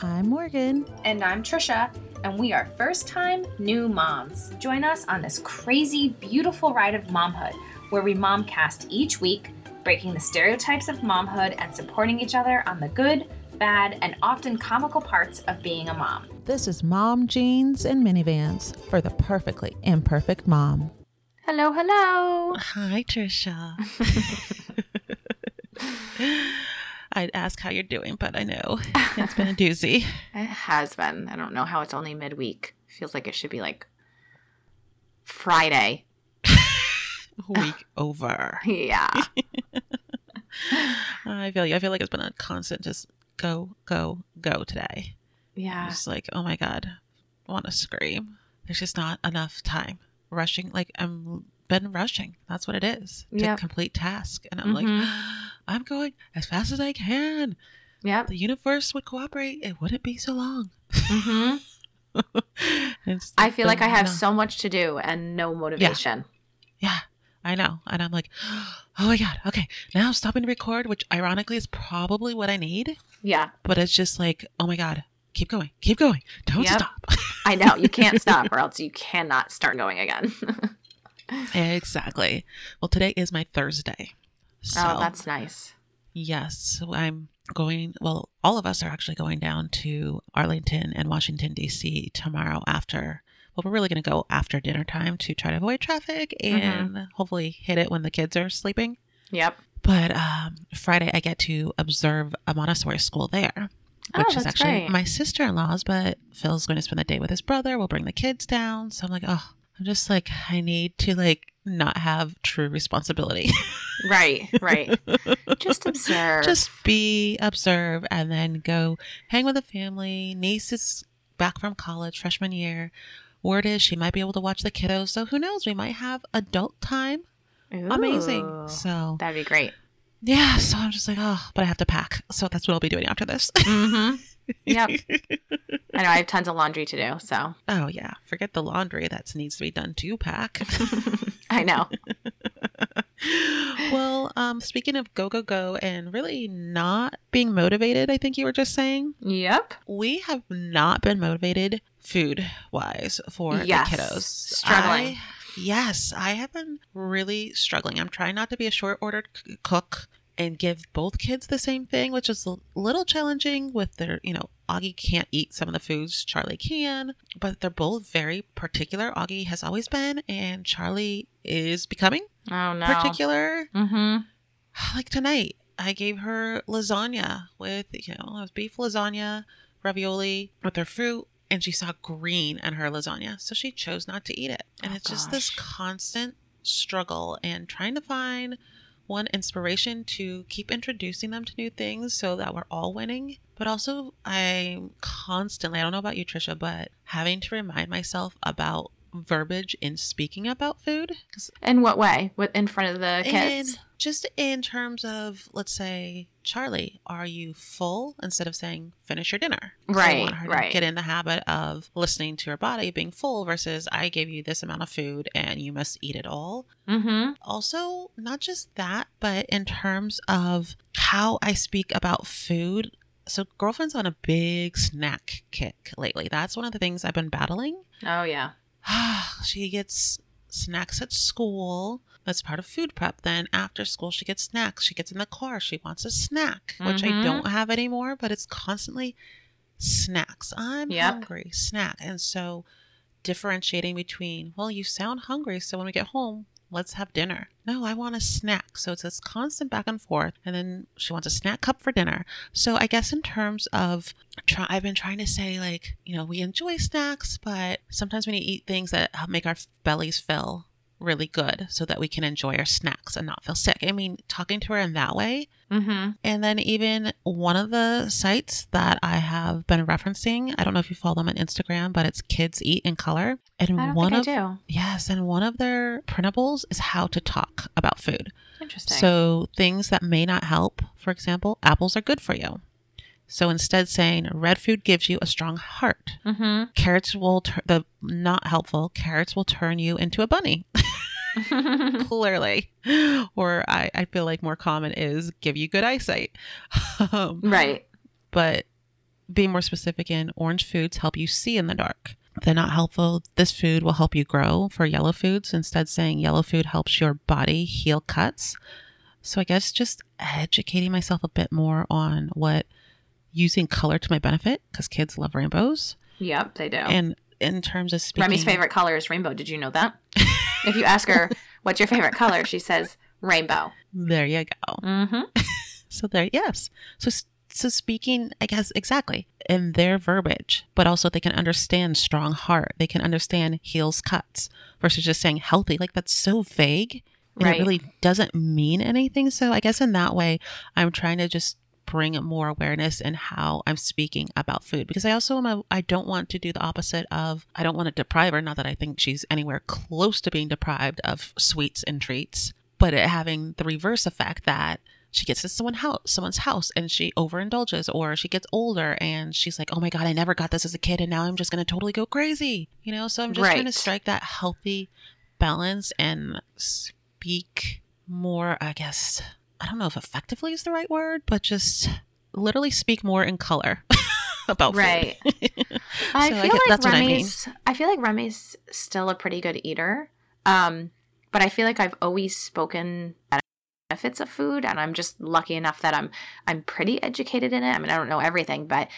I'm Morgan. And I'm Trisha, and we are first time new moms. Join us on this crazy, beautiful ride of momhood where we momcast each week, breaking the stereotypes of momhood and supporting each other on the good, bad, and often comical parts of being a mom. This is Mom Jeans and Minivans for the perfectly imperfect mom. Hello, hello. Hi, Trisha. I'd ask how you're doing, but I know it's been a doozy. It has been. I don't know how it's only midweek. Feels like it should be like Friday. Week over. Yeah. I feel you. I feel like it's been a constant just go, go, go today. Yeah. It's like, oh my God, I want to scream. There's just not enough time. Rushing, like I'm been rushing. That's what it is to Yep. complete task. And I'm Mhm. like, I'm going as fast as I can. Yeah. The universe would cooperate. It wouldn't be so long. hmm It's I feel like I have so much to do and no motivation. Yeah, I know. And I'm like, oh my God, okay, now I'm stopping to record, which ironically is probably what I need. Yeah. But it's just like, oh my God, keep going, keep going. Don't Yep. stop. I know. You can't stop or else you cannot start going again. exactly. Well, today is my Thursday. So, oh, that's nice. yes, I'm going, well, all of us are actually going down to Arlington and Washington, D.C. tomorrow after. Well, we're really going to go after dinner time to try to avoid traffic Mm-hmm. and hopefully hit it when the kids are sleeping. Yep. But um, Friday, I get to observe a Montessori school there, Oh, which is actually my sister in law's. But Phil's going to spend the day with his brother. We'll bring the kids down. So I'm like, oh, I'm just like, I need to like not have true responsibility. Right. Right. Just observe. just be, observe, and then go hang with the family. Niece is back from college, freshman year. Word is she might be able to watch the kiddos. So who knows? We might have adult time. Amazing. So That'd be great. yeah, so I'm just like, oh, but I have to pack. So that's what I'll be doing after this. Mm-hmm. Yep. I know I have tons of laundry to do, so oh yeah, forget the laundry that needs to be done to pack. I know. well, um, speaking of go go go and really not being motivated, I think you were just saying Yep. we have not been motivated food wise for Yes. the kiddos. Struggling. I- yes, I have been really struggling. I'm trying not to be a short ordered c- cook and give both kids the same thing, which is a little challenging with their, you know, Augie can't eat some of the foods Charlie can, but they're both very particular. Augie has always been, and Charlie is becoming Oh no. particular. Mm-hmm. Like tonight, I gave her lasagna with, you know, beef lasagna, ravioli with her fruit, and she saw green in her lasagna. So she chose not to eat it. And Oh, it's just this constant struggle and trying to find one inspiration to keep introducing them to new things so that we're all winning. But also, I'm constantly, I don't know about you, Trisha, but having to remind myself about verbiage in speaking about food. In what way? With in front of the kids? in, just in terms of, let's say, Charlie, are you full? Instead of saying, finish your dinner. Right, right. get in the habit of listening to your body being full versus, I gave you this amount of food and you must eat it all. Mm-hmm. Also, not just that, but in terms of how I speak about food. So, girlfriend's on a big snack kick lately. That's one of the things I've been battling Oh yeah. she gets snacks at school. That's part of food prep. Then after school, she gets snacks. She gets in the car. She wants a snack, which I Mhm. don't have anymore, but it's constantly snacks. I'm Yep. hungry, snack. And so differentiating between, well, you sound hungry. So when we get home, let's have dinner. No, I want a snack. So it's this constant back and forth. And then she wants a snack cup for dinner. So I guess in terms of try, I've been trying to say like, you know, we enjoy snacks, but sometimes we need to eat things that make our bellies fill really good so that we can enjoy our snacks and not feel sick. I mean, talking to her in that way. Mm-hmm. And then even one of the sites that I have been referencing, I don't know if you follow them on Instagram, but it's Kids Eat in Color. And one of yes, and one of their printables is how to talk about food. Interesting. So things that may not help, for example, apples are good for you. So instead saying red food gives you a strong heart. mm-hmm. Carrots will tur- the not helpful. Carrots will turn you into a bunny. Clearly, or I, I feel like more common is give you good eyesight. um, right. but being more specific in orange foods help you see in the dark. They're not helpful. This food will help you grow for yellow foods. Instead, saying yellow food helps your body heal cuts. So I guess just educating myself a bit more on what using color to my benefit because kids love rainbows. Yep, they do. And in terms of speaking, Remy's favorite color is rainbow. Did you know that? if you ask her what's your favorite color, she says rainbow. There you go. Mm-hmm. So there, yes. So so speaking, I guess exactly in their verbiage, but also they can understand strong heart. They can understand heals cuts versus just saying healthy. Like that's so vague. And Right. it really doesn't mean anything. So I guess in that way, I'm trying to just bring more awareness in how I'm speaking about food because I also am a, I don't want to do the opposite of I don't want to deprive her. Not that I think she's anywhere close to being deprived of sweets and treats, but it having the reverse effect that she gets to someone house, someone's house and she overindulges or she gets older and she's like, oh my God, I never got this as a kid and now I'm just going to totally go crazy. You know, so I'm just trying to strike that healthy balance and speak more, I guess, I don't know if effectively is the right word, but just literally speak more in color about food. Right. I So I feel get- like that's what I mean. Remy's. I feel like Remy's still a pretty good eater. Um, but I feel like I've always spoken benefits of food, and I'm just lucky enough that I'm I'm pretty educated in it. I mean, I don't know everything, but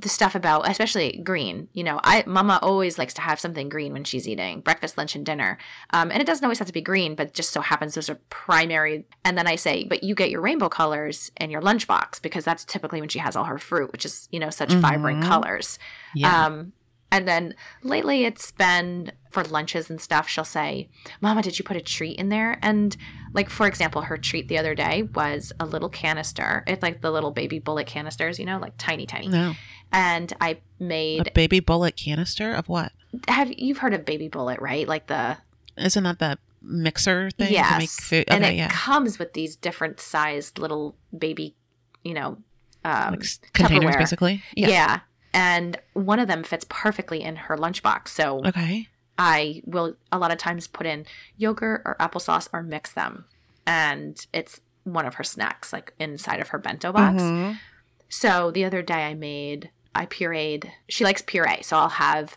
the stuff about especially green you know i mama always likes to have something green when she's eating breakfast lunch and dinner um, and it doesn't always have to be green but just so happens those are primary and then i say but you get your rainbow colors in your lunchbox because that's typically when she has all her fruit which is you know such vibrant Mhm. colors Yeah. um, and then lately it's been for lunches and stuff, she'll say, Mama, did you put a treat in there? And like, for example, her treat the other day was a little canister. It's like the little baby bullet canisters, you know, like tiny, tiny. no. And I made, a baby bullet canister of what? have you've heard of baby bullet, right? Like the, Isn't that the mixer thing to yes. make food? and it yeah. comes with these different sized little baby, you know, um, Like containers, Tupperware. basically. yeah. And one of them fits perfectly in her lunchbox. So Okay. I will a lot of times put in yogurt or applesauce or mix them. And it's one of her snacks, like inside of her bento box. Mhm. So the other day I made, I pureed, she likes puree. So I'll have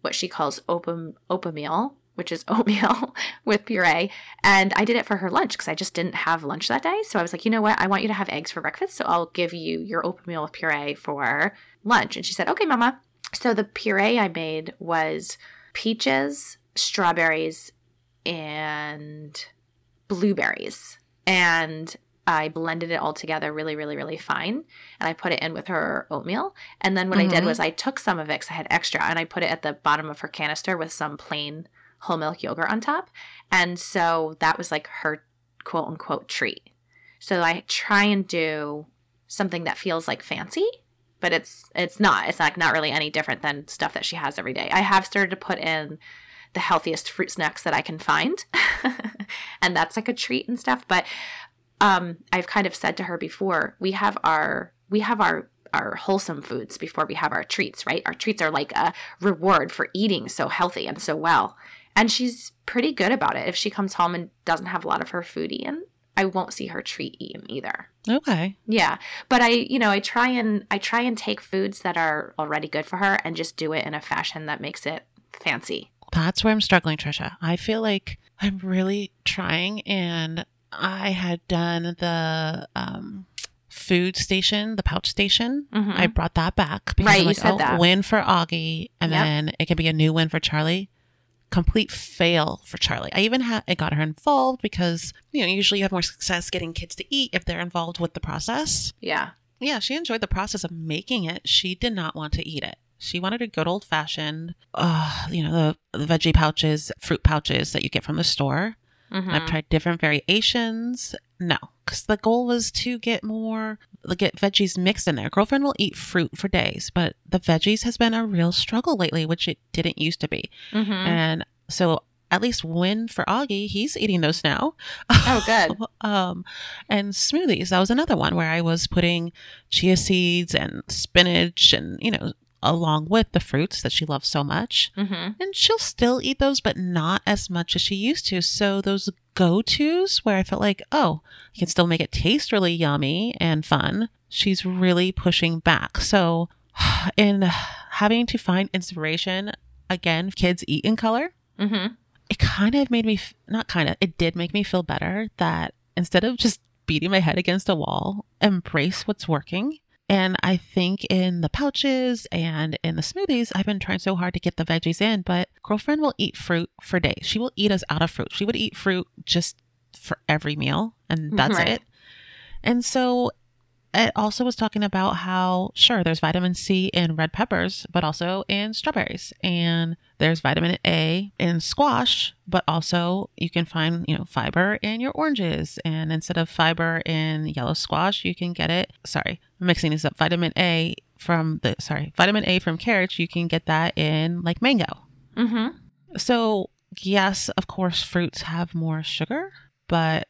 what she calls open, oatmeal, which is oatmeal with puree. And I did it for her lunch because I just didn't have lunch that day. So I was like, you know what? I want you to have eggs for breakfast. So I'll give you your oatmeal with puree for lunch. And she said, okay, mama. So the puree I made was peaches, strawberries, and blueberries. And I blended it all together really, really, really fine. And I put it in with her oatmeal. And then what I did Mhm. was I took some of it because I had extra and I put it at the bottom of her canister with some plain whole milk yogurt on top. And so that was like her quote unquote treat. So I try and do something that feels like fancy, but it's it's not. It's like not really any different than stuff that she has every day. I have started to put in the healthiest fruit snacks that I can find. and that's like a treat and stuff. But um, I've kind of said to her before, we have our we have our our wholesome foods before we have our treats, right? Our treats are like a reward for eating so healthy and so well. And she's pretty good about it. If she comes home and doesn't have a lot of her food eaten, I won't see her treat eaten either. Okay. Yeah, but I, you know, I try and I try and take foods that are already good for her and just do it in a fashion that makes it fancy. That's where I'm struggling, Trisha. I feel like I'm really trying, and I had done the um, food station, the pouch station. Mhm. I brought that back because Right, I'm you said oh, that. win for Augie, and Yep. then it could be a new win for Charlie. Complete fail for Charlie. I even had it got her involved because you know usually you have more success getting kids to eat if they're involved with the process. yeah, Yeah, she enjoyed the process of making it. She did not want to eat it. She wanted a good old fashioned, uh, you know, the, the veggie pouches, fruit pouches that you get from the store. Mhm. I've tried different variations. No, because the goal was to get more, get veggies mixed in there. Girlfriend will eat fruit for days, but the veggies has been a real struggle lately, which it didn't used to be. Mhm. And so, at least win for Augie, he's eating those now. Oh, good. um, and smoothies. That was another one where I was putting chia seeds and spinach, and you know, along with the fruits that she loves so much. hmm And she'll still eat those, but not as much as she used to. So those go tos where I felt like, oh, I can still make it taste really yummy and fun. She's really pushing back. So in having to find inspiration again, kids eat in color. Mm-hmm. It kind of made me not kind of. It did make me feel better that instead of just beating my head against a wall, embrace what's working. And I think in the pouches and in the smoothies, I've been trying so hard to get the veggies in, but girlfriend will eat fruit for days. She will eat us out of fruit. She would eat fruit just for every meal, and that's Right. it. And so it also was talking about how, sure, there's vitamin C in red peppers, but also in strawberries. And there's vitamin A in squash, but also you can find, you know, fiber in your oranges. And instead of fiber in yellow squash, you can get it. Sorry, I'm mixing this up. Vitamin A from the, sorry, vitamin A from carrots, you can get that in like mango. Mm-hmm. So, yes, of course, fruits have more sugar, but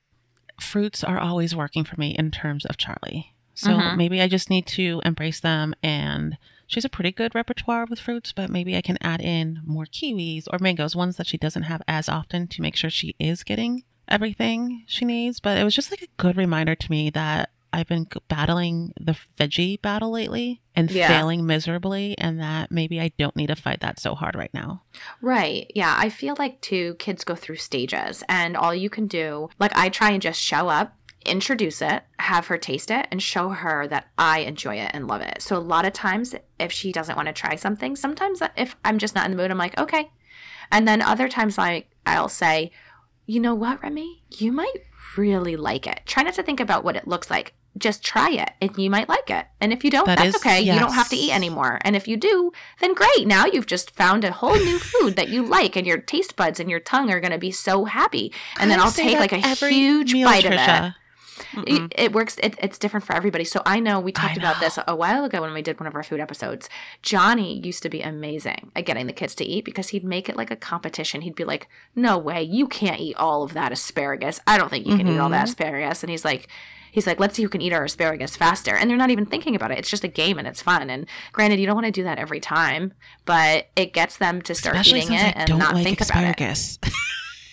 fruits are always working for me in terms of Charlie. So Mhm. maybe I just need to embrace them. And she has a pretty good repertoire with fruits, but maybe I can add in more kiwis or mangoes, ones that she doesn't have as often to make sure she is getting everything she needs. But it was just like a good reminder to me that I've been battling the veggie battle lately and Yeah. failing miserably, and that maybe I don't need to fight that so hard right now. Right. Yeah. I feel like too, kids go through stages, and all you can do, like, I try and just show up, introduce it, have her taste it, and show her that I enjoy it and love it. So, a lot of times, if she doesn't want to try something, sometimes if I'm just not in the mood, I'm like, okay. And then other times, like, I'll say, you know what, Remy? You might really like it. Try not to think about what it looks like. Just try it and you might like it. And if you don't, That that's is- okay. You don't have to eat anymore. And if you do, then great. Now you've just found a whole new food that you like and your taste buds and your tongue are going to be so happy. And then I I'll take like a huge bite of it. It, it works. It, it's different for everybody. So I know we talked I about this a while ago when we did one of our food episodes. Johnny used to be amazing at getting the kids to eat because he'd make it like a competition. He'd be like, "No way, you can't eat all of that asparagus. I don't think you can eat all that Mhm. asparagus." And he's like. He's like, let's see who can eat our asparagus faster. And they're not even thinking about it. It's just a game and it's fun. And granted, you don't want to do that every time, but it gets them to start Especially eating it I and don't not like think about it.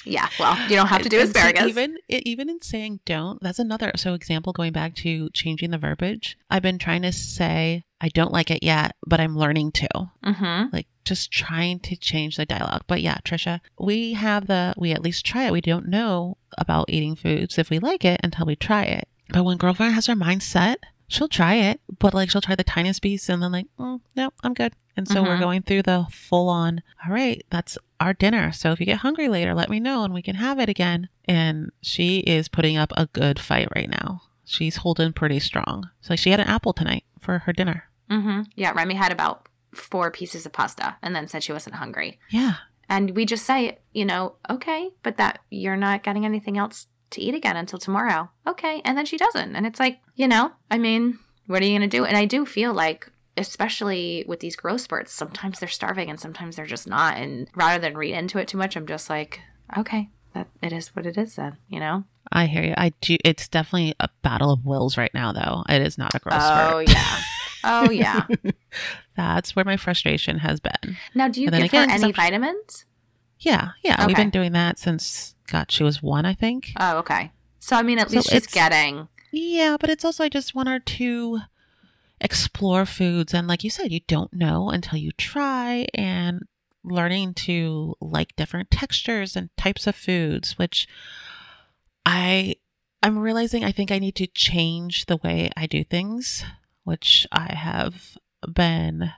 asparagus. Yeah, well, you don't have to do And- and so asparagus. even even in saying don't, that's another so example going back to changing the verbiage. I've been trying to say I don't like it yet, but I'm learning to. mm-hmm. Like just trying to change the dialogue. But yeah, Trisha, we have the we at least try it. We don't know about eating foods if we like it until we try it. But when girlfriend has her mind set, she'll try it, but like she'll try the tiniest piece and then like, mm, no, I'm good. And so we're Mhm. going through the full on, all right, that's our dinner. So if you get hungry later, let me know and we can have it again. And she is putting up a good fight right now. She's holding pretty strong. So she had an apple tonight for her dinner. Mm-hmm. Yeah, Remy had about four pieces of pasta and then said she wasn't hungry. Yeah. And we just say, you know, okay, but that you're not getting anything else to eat again until tomorrow. Okay. And then she doesn't. And it's like, you know, I mean, what are you going to do? And I do feel like, especially with these growth spurts, sometimes they're starving and sometimes they're just not. And rather than read into it too much, I'm just like, okay, that it is what it is then, you know? I hear you. I do. It's definitely a battle of wills right now, though. It is not a growth oh, spurt. yeah. Oh, yeah. That's where my frustration has been. Now, do you And give again, her any vitamins? Yeah, yeah. We've been doing that since God, she was one, I think. Oh, okay. So, I mean, at So least she's getting. Yeah, but it's also I just want her to explore foods, and like you said, you don't know until you try, and learning to like different textures and types of foods, which I I'm realizing I think I need to change the way I do things, which I have been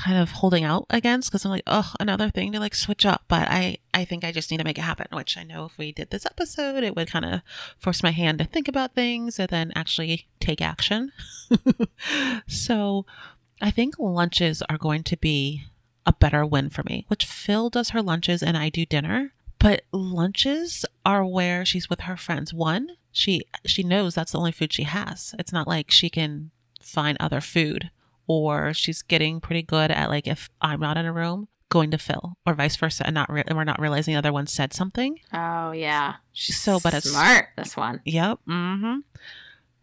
kind of holding out against because I'm like, oh, another thing to like switch up. But I, I think I just need to make it happen, which I know if we did this episode, it would kind of force my hand to think about things and then actually take action. so I think lunches are going to be a better win for me, which Phil does her lunches and I do dinner. But lunches are where she's with her friends. One, she she knows that's the only food she has. It's not like she can find other food or she's getting pretty good at like if I'm not in a room, going to Phil or vice versa and not re- and we're not realizing the other one said something. Oh, yeah. She's So, but it's- smart, this one. Yep. Mm-hmm.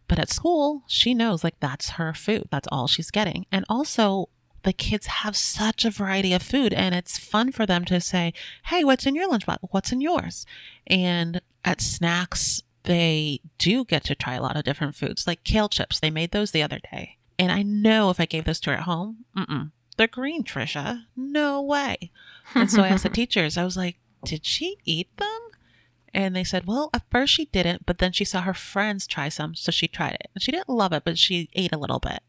But at school, she knows like that's her food. That's all she's getting. And also, the kids have such a variety of food, and it's fun for them to say, "Hey, what's in your lunchbox? What's in yours?" And at snacks, they do get to try a lot of different foods, like kale chips. They made those the other day, And I know if I gave those to her at home, mm-mm, they're green, Trisha. No way. And so I asked the teachers, I was like, did she eat them? And they said, well, at first she didn't, but then she saw her friends try some, so she tried it. And she didn't love it, but she ate a little bit.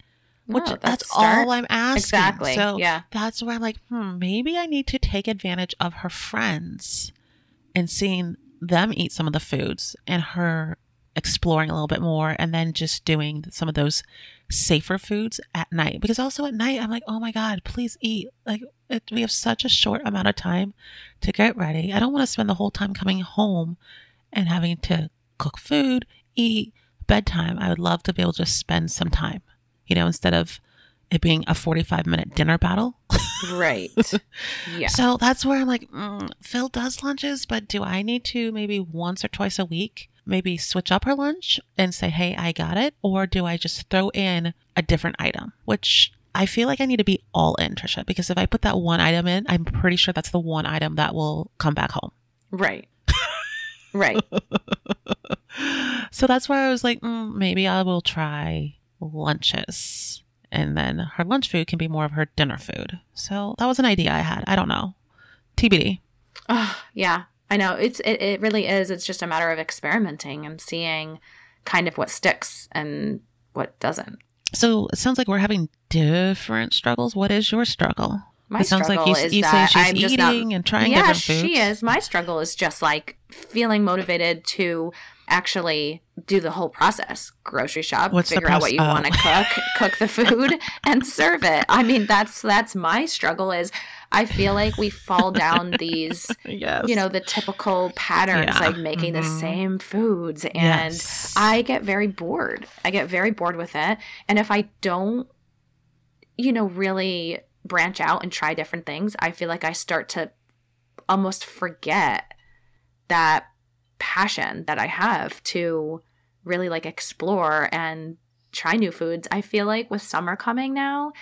Which No, that's, start. all I'm asking. Exactly. So yeah. that's where I'm like, hmm, maybe I need to take advantage of her friends and seeing them eat some of the foods and her exploring a little bit more and then just doing some of those safer foods at night. Because also at night, I'm like, oh my God, please eat. Like, it, we have such a short amount of time to get ready. I don't want to spend the whole time coming home and having to cook food, eat, bedtime. I would love to be able to just spend some time, you know, instead of it being a 45 minute dinner battle. Right. yeah. So that's where I'm like, mm, Phil does lunches, but do I need to maybe once or twice a week maybe switch up her lunch and say, hey, I got it? Or do I just throw in a different item? Which I feel like I need to be all in, Trisha, because if I put that one item in, I'm pretty sure that's the one item that will come back home. Right. right. So that's why I was like, mm, maybe I will try lunches. And then her lunch food can be more of her dinner food. So that was an idea I had. I don't know. TBD. Oh, yeah. I know. It's it, it really is. It's just a matter of experimenting and seeing kind of what sticks and what doesn't. So it sounds like we're having different struggles. What is your struggle? My it sounds like struggle you, is you say that she's I'm just eating not- and trying yeah, different foods. she is. My struggle is just like feeling motivated to actually do the whole process grocery shop What's figure out what you want to oh. cook cook the food and serve it i mean that's that's my struggle is i feel like we fall down these Yes. you know the typical patterns Yeah. like making the Mhm. same foods and Yes. i get very bored i get very bored with it and if i don't you know really branch out and try different things i feel like i start to almost forget that passion that i have to really like explore and try new foods i feel like with summer coming now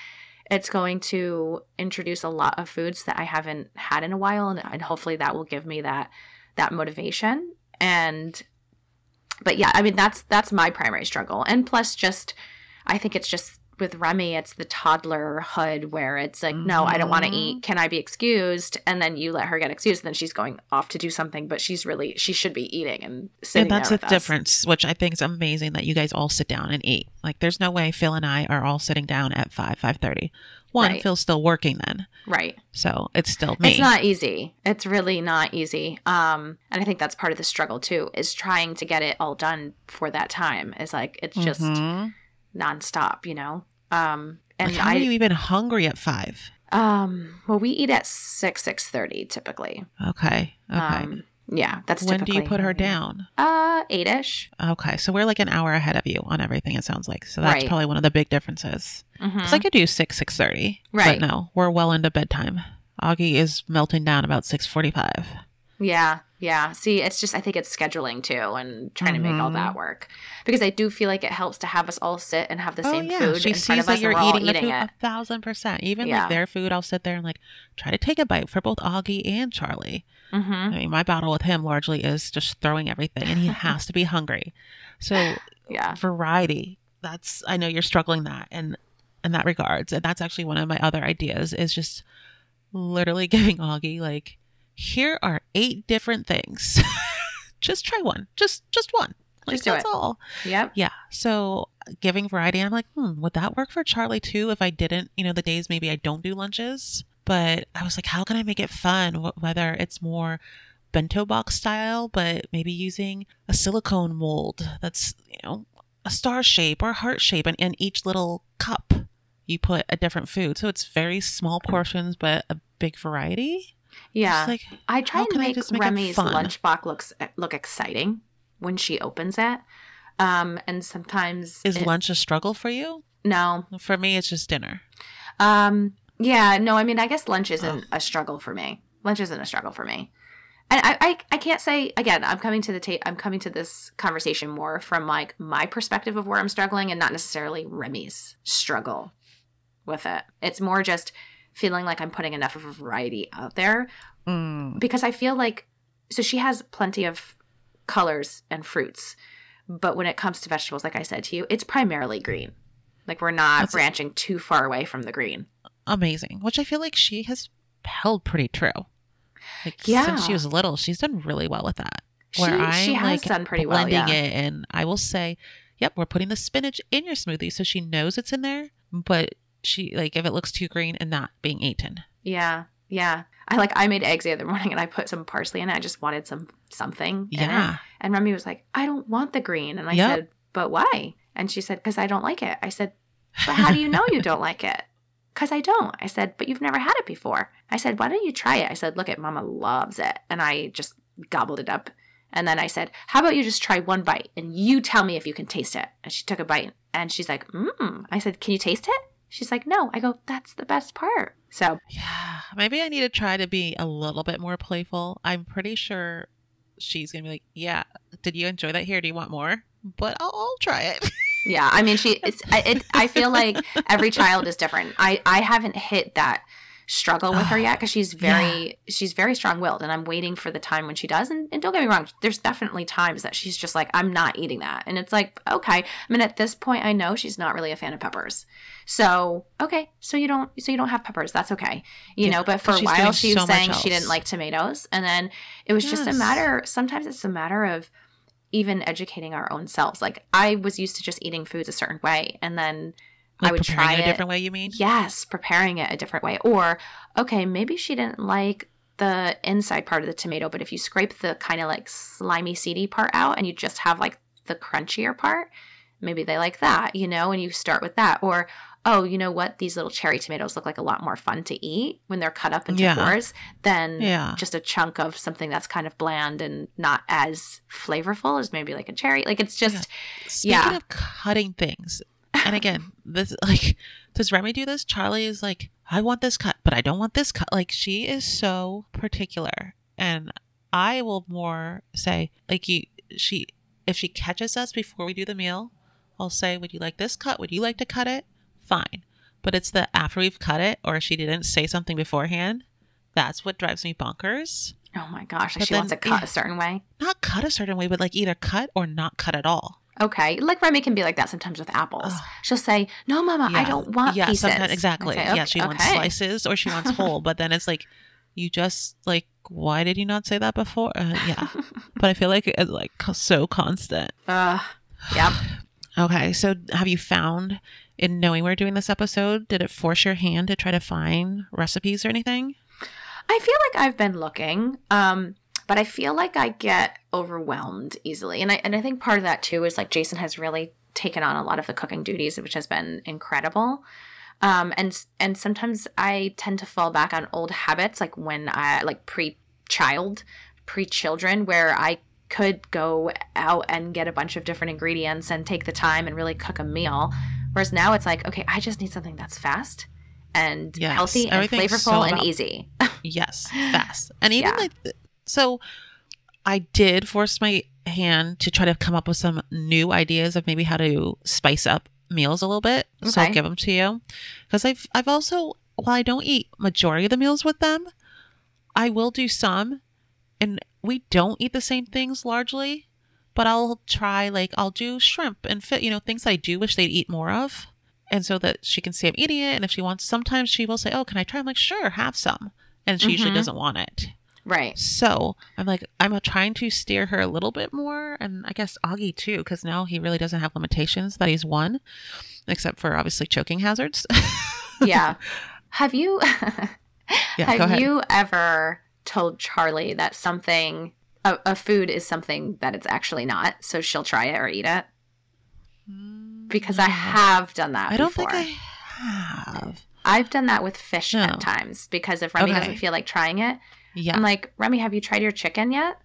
it's going to introduce a lot of foods that I haven't had in a while, and, and hopefully that will give me that that motivation. And but yeah, I mean that's that's my primary struggle, and plus just I think it's just with Remy, it's the toddlerhood where it's like, no, I don't want to eat. Can I be excused? And then you let her get excused, and then she's going off to do something, but she's really she should be eating and sitting and that's the us. difference, which I think is amazing that you guys all sit down and eat. Like, there's no way Phil and I are all sitting down at five, five thirty. One, Right. Phil's still working then, right? so it's still me. It's not easy. It's really not easy. Um, and I think that's part of the struggle too, is trying to get it all done for that time. Is like it's just Mhm. Nonstop, you know. Um, and Like, how I, are you even hungry at five? um, well, we eat at six six thirty typically. Okay, okay. Um, yeah, that's when do you put her down? Uh, eight ish. Okay, so we're like an hour ahead of you on everything. It sounds like so that's Right. probably one of the big differences. Mm-hmm. Because I could do six six thirty, Right. But no, we're well into bedtime. Augie is melting down about six forty five. Yeah, yeah. See, it's just I think it's scheduling too, and trying to make all that work because I do feel like it helps to have us all sit and have the same food Oh, She in sees front of that us, you're and we're all eating eating food it. a thousand percent. Even Yeah. like their food, I'll sit there and like try to take a bite for both Augie and Charlie. Mm-hmm. I mean, my battle with him largely is just throwing everything, and he has to be hungry. So Yeah. variety. That's I know you're struggling that and in that regards, and that's actually one of my other ideas is just literally giving Augie like, here are eight different things. just try one. Just just one. Like Just do that's it. all. Yep. Yeah. So giving variety, I'm like, hmm, would that work for Charlie too? If I didn't, you know, the days maybe I don't do lunches, but I was like, how can I make it fun? Whether it's more bento box style, but maybe using a silicone mold that's, you know, a star shape or a heart shape, and in each little cup you put a different food. So it's very small portions, but a big variety. Yeah. Like, I try how and can I make, make Remy's lunchbox looks look exciting when she opens it. Um, and sometimes is it- lunch a struggle for you? no. For me, it's just dinner. Um, yeah, no. I mean, I guess lunch isn't a struggle for me. Lunch isn't a struggle for me. And I, I, I can't say again. I'm coming to the ta- I'm coming to this conversation more from like my perspective of where I'm struggling, and not necessarily Remy's struggle with it. It's more just feeling like I'm putting enough of a variety out there Mm. because I feel like so she has plenty of colors and fruits, but when it comes to vegetables, like I said to you, it's primarily green. Like we're not That's- branching too far away from the green. Amazing. Which I feel like she has held pretty true. Like Yeah. since she was little, she's done really well with that. She, Where she I'm has like done pretty well. blending Yeah. it, and I will say, "Yep, we're putting the spinach in your smoothie," so she knows it's in there. But she like if it looks too green and not being eaten. Yeah. Yeah. I like I made eggs the other morning and I put some parsley in it. I just wanted some something. in it. Yeah, And Remy was like, I don't want the green. And I Yep. said, But why? And she said, Because I don't like it. I said, But how do you know you don't like it? Because I don't. I said, But you've never had it before. I said, Why don't you try it? I said, Look at Mama loves it. And I just gobbled it up. And then I said, How about you just try one bite and you tell me if you can taste it? And she took a bite and she's like, Mmm. I said, Can you taste it? She's like, No. I go, That's the best part. So yeah. Maybe I need to try to be a little bit more playful. I'm pretty sure she's gonna be like, "Yeah, did you enjoy that? Here, do you want more?" But I'll, I'll try it. Yeah, I mean, she. It's. It, I feel like every child is different. I. I haven't hit that struggle with her yet because she's very. She's very strong willed, and I'm waiting for the time when she does. And, and don't get me wrong, there's definitely times that she's just like, I'm not eating that, and it's like, okay. I mean, at this point, I know she's not really a fan of peppers. So okay, so you don't. So you don't have peppers. That's okay, you Yeah, know. But for a while, she was so saying she didn't like tomatoes, and then it was just a matter. Sometimes it's a matter of even educating our own selves. Like I was used to just eating foods a certain way, and then Like I would try it a different way. You mean? Yes, preparing it a different way. Or okay, maybe she didn't like the inside part of the tomato, but if you scrape the kind of like slimy, seedy part out, and you just have like the crunchier part, maybe they like that, you know. And you start with that, or oh, you know what? These little cherry tomatoes look like a lot more fun to eat when they're cut up into Yeah. fours than Yeah. just a chunk of something that's kind of bland and not as flavorful as maybe like a cherry. Like it's just Speaking Yeah. of cutting things, and again, this like does Remy do this? Charlie is like, I want this cut, but I don't want this cut. Like she is so particular, and I will more say like you. She if she catches us before we do the meal, I'll say, Would you like this cut? Would you like to cut it? Fine. But it's the after we've cut it, or she didn't say something beforehand. That's what drives me bonkers. oh my gosh, But she wants then- it cut yeah. a certain way. Not cut a certain way, but like either cut or not cut at all. Okay, like Remy can be like that sometimes with apples. Ugh. She'll say, "No, Mama, I don't want yeah, pieces." sometimes exactly. Say, yeah, "Okay, she wants slices or she wants whole, but then it's like you just like why did you not say that before? Uh, yeah, but I feel like it's like so constant. Ugh. Yep. Okay, so have you found in knowing we're doing this episode, did it force your hand to try to find recipes or anything? I feel like I've been looking, um, but I feel like I get overwhelmed easily, and I and I think part of that too is like Jason has really taken on a lot of the cooking duties, which has been incredible. Um, and and sometimes I tend to fall back on old habits, like when I like pre child, pre children, where I could go out and get a bunch of different ingredients and take the time and really cook a meal. Whereas now it's like, okay, I just need something that's fast and Yes, healthy and flavorful so and easy. Yes, fast. And even Yeah. like, so I did force my hand to try to come up with some new ideas of maybe how to spice up meals a little bit. So I'll give them to you. Because I've, I've also, while I don't eat majority of the meals with them, I will do some. And we don't eat the same things largely, but I'll try, like, I'll do shrimp and fit, you know, things that I do wish they'd eat more of. And so that she can see I'm eating it. And if she wants, sometimes she will say, Oh, can I try? I'm like, Sure, have some. And she usually Mhm. doesn't want it. Right. So I'm like, I'm trying to steer her a little bit more. And I guess Augie too, because now he really doesn't have limitations that he's one, except for obviously choking hazards. Yeah. have you yeah, have you ever told Charlie that something a, a food is something that it's actually not, so she'll try it or eat it? Because I have done that. Mm, I don't before. think I have. I've done that with fish No. at times because if Remy Okay. doesn't feel like trying it, Yeah. I'm like, Remy, have you tried your chicken yet?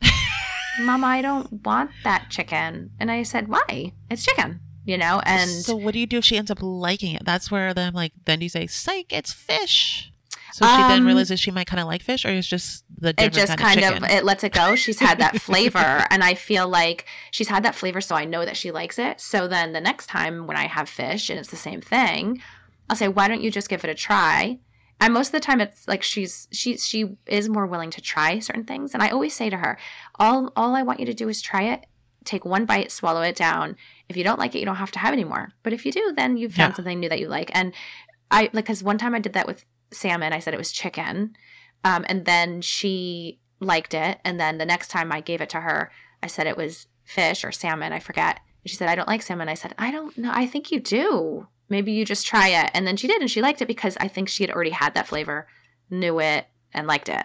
Mama, I don't want that chicken. And I said, Why? It's chicken, you know? And so what do you do if she ends up liking it? That's where then I'm like, then do you say, psych, it's fish? So she then Um, realizes she might kind of like fish, or it's just the it just kind, kind of of, it lets it go she's had that flavor and i feel like she's had that flavor so i know that she likes it so then the next time when i have fish and it's the same thing i'll say why don't you just give it a try and most of the time it's like she's she she is more willing to try certain things and i always say to her all all i want you to do is try it take one bite, swallow it down. If you don't like it, you don't have to have any more. But if you do, then you've found Yeah. something new that you like. And I like because one time I did that with salmon. I said it was chicken, um, and then she liked it. And then the next time I gave it to her, I said it was fish or salmon. I forget. And she said I don't like salmon. I said I don't know. I think you do. Maybe you just try it. And then she did, and she liked it because I think she had already had that flavor, knew it, and liked it.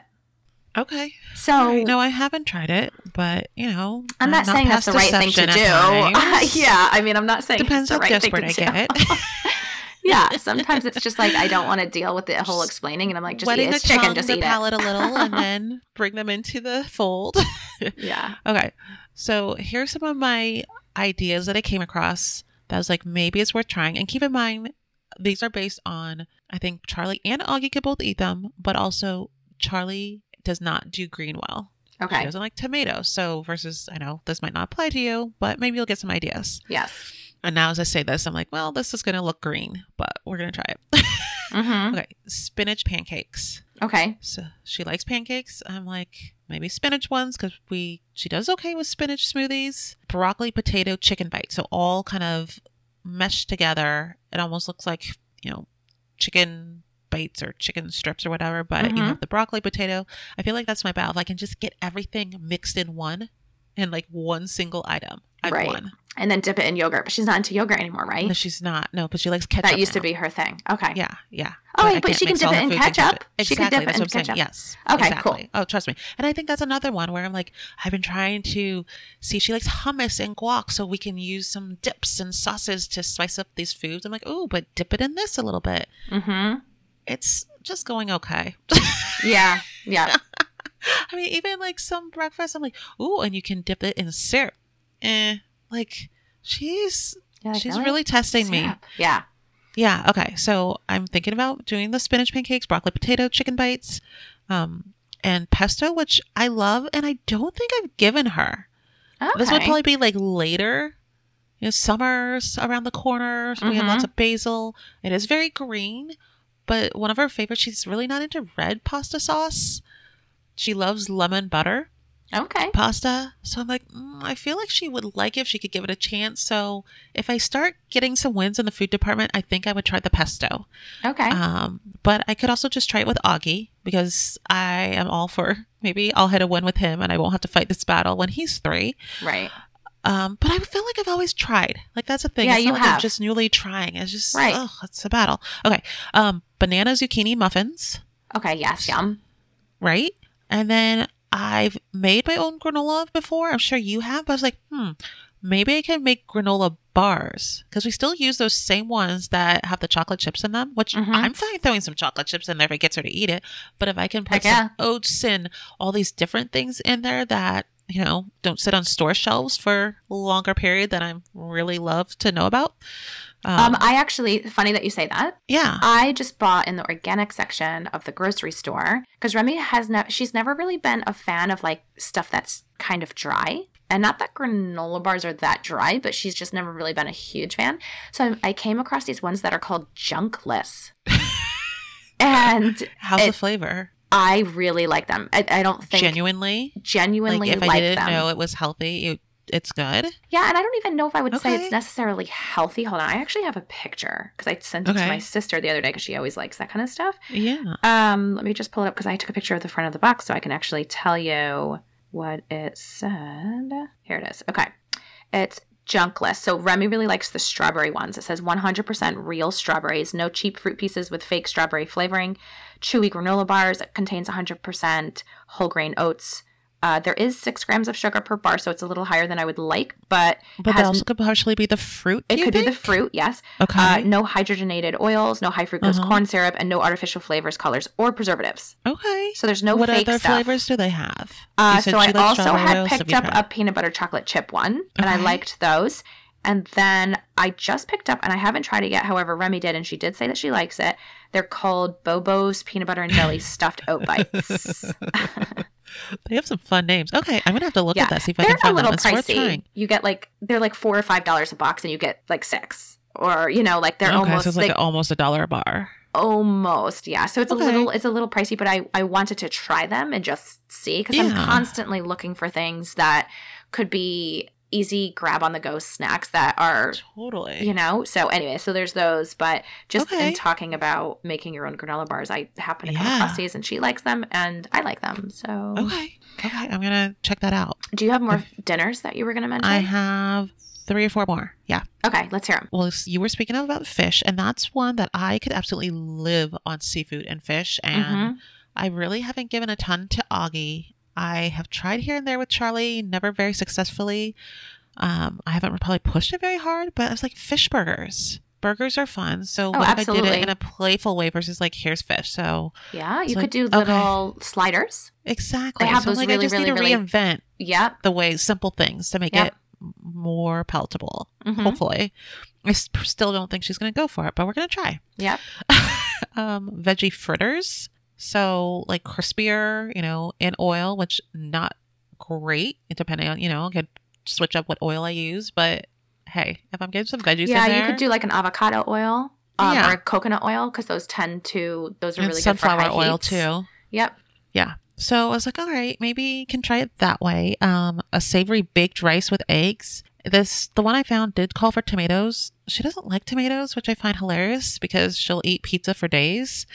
Okay. So right. No, I haven't tried it, but you know, I'm not, saying that's the right thing to do. yeah, I mean, I'm not saying Depends it's the how right thing to I do. get. yeah, sometimes it's just like I don't want to deal with the whole explaining, and I'm like, just eat Wetting it. the chicken, just the eat palate a little, and then bring them into the fold. Yeah. Okay. So here's some of my ideas that I came across that I was like, maybe it's worth trying. And keep in mind, these are based on, I think Charlie and Augie could both eat them, but also Charlie does not do green well. She Okay. doesn't like tomatoes. So, versus, I know this might not apply to you, but maybe you'll get some ideas. Yes. And now as I say this, I'm like, well, this is going to look green, but we're going to try it. Mm-hmm. okay. Spinach pancakes. Okay. So she likes pancakes. I'm like, maybe spinach ones because we she does okay with spinach smoothies. Broccoli, potato, chicken bites. So all kind of meshed together. It almost looks like you know chicken bites or chicken strips or whatever. But you Mhm. have the broccoli, potato. I feel like that's my battle. If I can just get everything mixed in one, in like one single item, I've Right. won. And then dip it in yogurt, but she's not into yogurt anymore, right? No, she's not. No, but she likes ketchup. that used to be her thing. Okay. Yeah, yeah. Oh, wait, but she can dip it in ketchup? She can dip it in what I'm saying. ketchup. Yes. Okay, exactly. Oh, trust me. And I think that's another one where I'm like, I've been trying to see. She likes hummus and guac, so we can use some dips and sauces to spice up these foods. I'm like, oh, but dip it in this a little bit. Mm-hmm. It's just going okay. Yeah. Yeah. I mean, even like some breakfast, I'm like, ooh, and you can dip it in syrup. Eh, like she's like, she's really testing me. Yeah. Yeah. Okay. So I'm thinking about doing the spinach pancakes, broccoli potato, chicken bites, um, and pesto, which I love, and I don't think I've given her. Okay. This would probably be like later. You know, summer's around the corner. so We have lots of basil. It is very green, but one of her favorites. She's really not into red pasta sauce. She loves lemon butter okay. pasta. So I'm like, mm, I feel like she would like it if she could give it a chance. So if I start getting some wins in the food department, I think I would try the pesto. Okay. Um, but I could also just try it with Augie because I am all for maybe I'll hit a win with him and I won't have to fight this battle when he's three. right. Um, but I feel like I've always tried. Like that's a thing. Yeah, it's you not like I'm have. just newly trying. It's just Right. oh, it's a battle. Okay. Um, banana zucchini muffins, Okay. Yes. Yum. right? And then I've made my own granola before. I'm sure you have, but I was like, hmm, maybe I can make granola bars because we still use those same ones that have the chocolate chips in them, which Mhm. I'm fine throwing some chocolate chips in there if it gets her to eat it. But if I can put yeah. some oats and all these different things in there that, you know, don't sit on store shelves for a longer period that I'm really love to know about. Um, I actually, funny that you say that. yeah. I just bought in the organic section of the grocery store because Remy has never, she's never really been a fan of like stuff that's kind of dry. And not that granola bars are that dry, but she's just never really been a huge fan. So I came across these ones that are called junkless. and How's the flavor? I really like them. I, I don't think Genuinely? genuinely Like if I didn't them. know it was healthy, it, it's good. Yeah, and I don't even know if I would say it's necessarily healthy. Hold on, I actually have a picture because I sent it to my sister the other day because she always likes that kind of stuff. Yeah. Um, let me just pull it up because I took a picture of the front of the box so I can actually tell you what it said. Here it is. Okay, it's junkless. So Remy really likes the strawberry ones. It says 100% real strawberries, no cheap fruit pieces with fake strawberry flavoring, chewy granola bars. It contains 100% whole grain oats. Uh, there is six grams of sugar per bar, so it's a little higher than I would like, but But has- that could partially be the fruit. it could be the fruit, yes. Okay. Uh, no hydrogenated oils, no high fructose Uh-huh. corn syrup, and no artificial flavors, colors, or preservatives. okay. So there's no fake. what other stuff. flavors do they have? Uh, so I also had. Picked up tried? a peanut butter chocolate chip one, and I liked those. And then I just picked up, and I haven't tried it yet. However, Remy did, and she did say that she likes it. They're called Bobo's peanut butter and jelly stuffed oat bites. they have some fun names. Okay, I'm gonna have to look Yeah, at that. See if I they're can find them. It's worth trying. You get like they're like four or five dollars a box, and you get like six, or you know, like they're okay, almost so it's like they- almost a dollar a bar. Almost, yeah. So it's Okay. a little it's a little pricey, but I I wanted to try them and just see because I'm constantly looking for things that could be easy grab on the go snacks that are Totally. you know so anyway so there's those but just Okay. in talking about making your own granola bars i happen to come Yeah. across these and she likes them and i like them so Okay. Okay. I'm gonna check that out. do you have more dinners that you were to mention I have three or four more. Yeah. okay let's hear them Well, you were speaking about fish, and that's one that I could absolutely live on seafood and fish. And Mhm. I really haven't given a ton to Augie. I have tried here and there with Charlie, never very successfully. Um, I haven't probably pushed it very hard, but I was like, fish burgers. Burgers are fun. So Oh, I did it in a playful way versus like, here's fish? So yeah you could like, do okay. little sliders exactly. They have so those like, really, I just really, need to really- reinvent yep the way simple things to make Yep. it more palatable. Mhm. Hopefully, I still don't think she's going to go for it, but we're going to try. Yeah. um, veggie fritters. So like crispier, you know, in oil, which not great depending on, you know, I could switch up what oil I use, but hey, if I'm getting some veggies yeah there, you could do like an avocado oil um, Yeah. or a coconut oil because those tend to those are and really good for sunflower high oil heats. too. yep Yeah. So I was like, all right, maybe you can try it that way. Um, a savory baked rice with eggs. This the one I found did call for tomatoes. She doesn't like tomatoes, which I find hilarious because she'll eat pizza for days.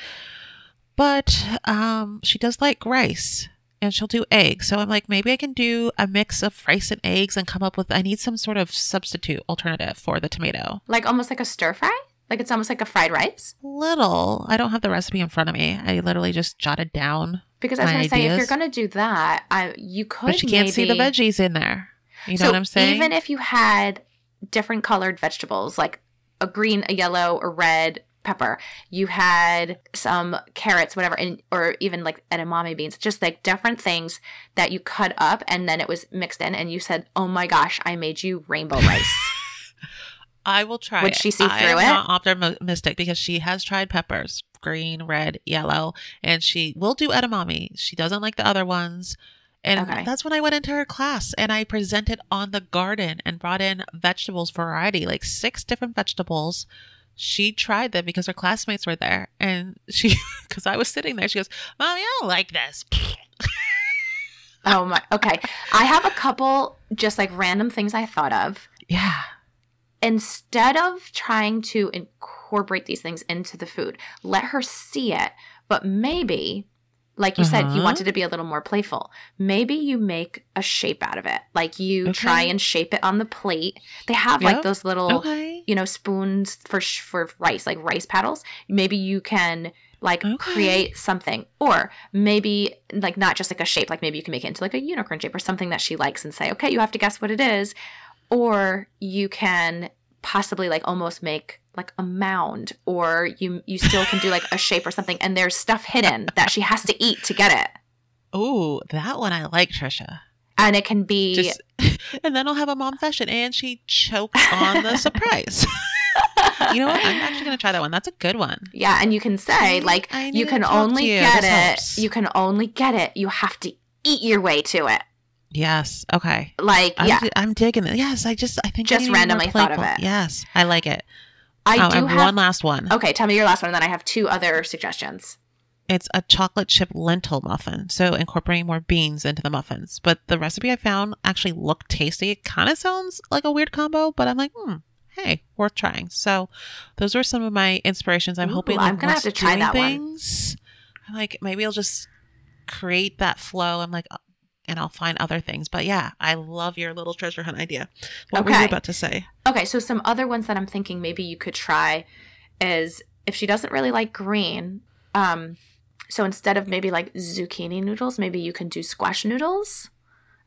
But um, she does like rice and she'll do eggs. So I'm like, maybe I can do a mix of rice and eggs and come up with I need some sort of substitute alternative for the tomato. like almost like a stir fry like it's almost like a fried rice Little. I don't have the recipe in front of me. I literally just jotted down. because i was going to say if you're going to do that I, you could But she can't see the veggies in there. You know so what I'm saying? Even if you had different colored vegetables, like a green, a yellow, a red pepper, you had some carrots, whatever, and or even like edamame beans, just like different things that you cut up and then it was mixed in, and you said, "Oh my gosh, I made you rainbow rice." I will try. Would it. she see I through am it? Not optimistic because she has tried peppers, green, red, yellow, and she will do edamame. She doesn't like the other ones. And Okay. that's when I went into her class and I presented on the garden and brought in vegetables variety, like six different vegetables. She tried them because her classmates were there. And she, because I was sitting there, she goes, Mommy, I don't like this. oh my. Okay, I have a couple just like random things I thought of. Yeah. instead of trying to incorporate these things into the food, let her see it. But maybe, like you said, you Uh-huh. wanted to be a little more playful. Maybe you make a shape out of it. Like you Okay. try and shape it on the plate. They have Yep. like those little, Okay. You know, spoons for sh- for rice, like rice paddles. Maybe you can like Okay. create something or maybe like not just like a shape like maybe you can make it into like a unicorn shape or something that she likes and say okay you have to guess what it is or you can possibly like almost make like a mound or you you still can do like a shape or something and there's stuff hidden that she has to eat to get it Ooh, that one I like, Trisha. And it can be Just, and then I'll have a mom fashion, and she choked on the surprise. you know what? I'm actually gonna try that one. That's a good one. yeah and you can say like I you can to talk to only you. get This it helps. you can only get it you have to eat your way to it Yes. Okay. like I'm, yeah I'm digging it. Yes. I just I think Just need to be more randomly thought of it. Yes. I like it. i Oh, do have one last one. okay tell me your last one and then i have two other suggestions It's a chocolate chip lentil muffin. So incorporating more beans into the muffins. But the recipe I found actually looked tasty. It kind of sounds like a weird combo, but I'm like, hmm, hey, worth trying. So those were some of my inspirations. I'm Ooh, hoping I'm gonna have to try that one. things, I'm like maybe I'll just create that flow. I'm like, uh, and I'll find other things. But yeah, I love your little treasure hunt idea. What were Okay. you about to say? Okay, so some other ones that I'm thinking maybe you could try is if she doesn't really like green, um, so instead of maybe like zucchini noodles, maybe you can do squash noodles.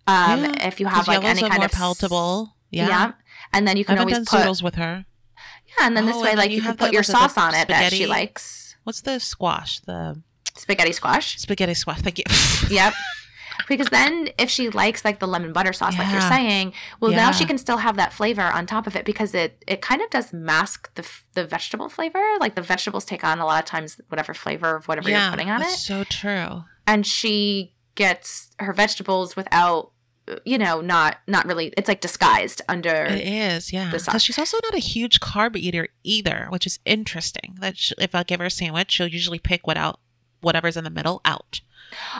Um, Yeah, if you have like any kind of palatable. Yeah. yeah. and then you can always done put zoodles with her. yeah, and then this Oh, way like you you, can put your was it the sauce on it that she likes. What's the squash? The Spaghetti squash. spaghetti squash. Thank you. Yep. Because then, if she likes like the lemon butter sauce, like you're saying, well, now she can still have that flavor on top of it because it it kind of does mask the the vegetable flavor. Like the vegetables take on a lot of times whatever flavor of whatever you're putting on that's it, so true. and she gets her vegetables without, you know, not not really. It's like disguised under. It is, yeah. Because she's also not a huge carb eater either, which is interesting. That she, if I give her a sandwich, she'll usually pick without whatever's in the middle out.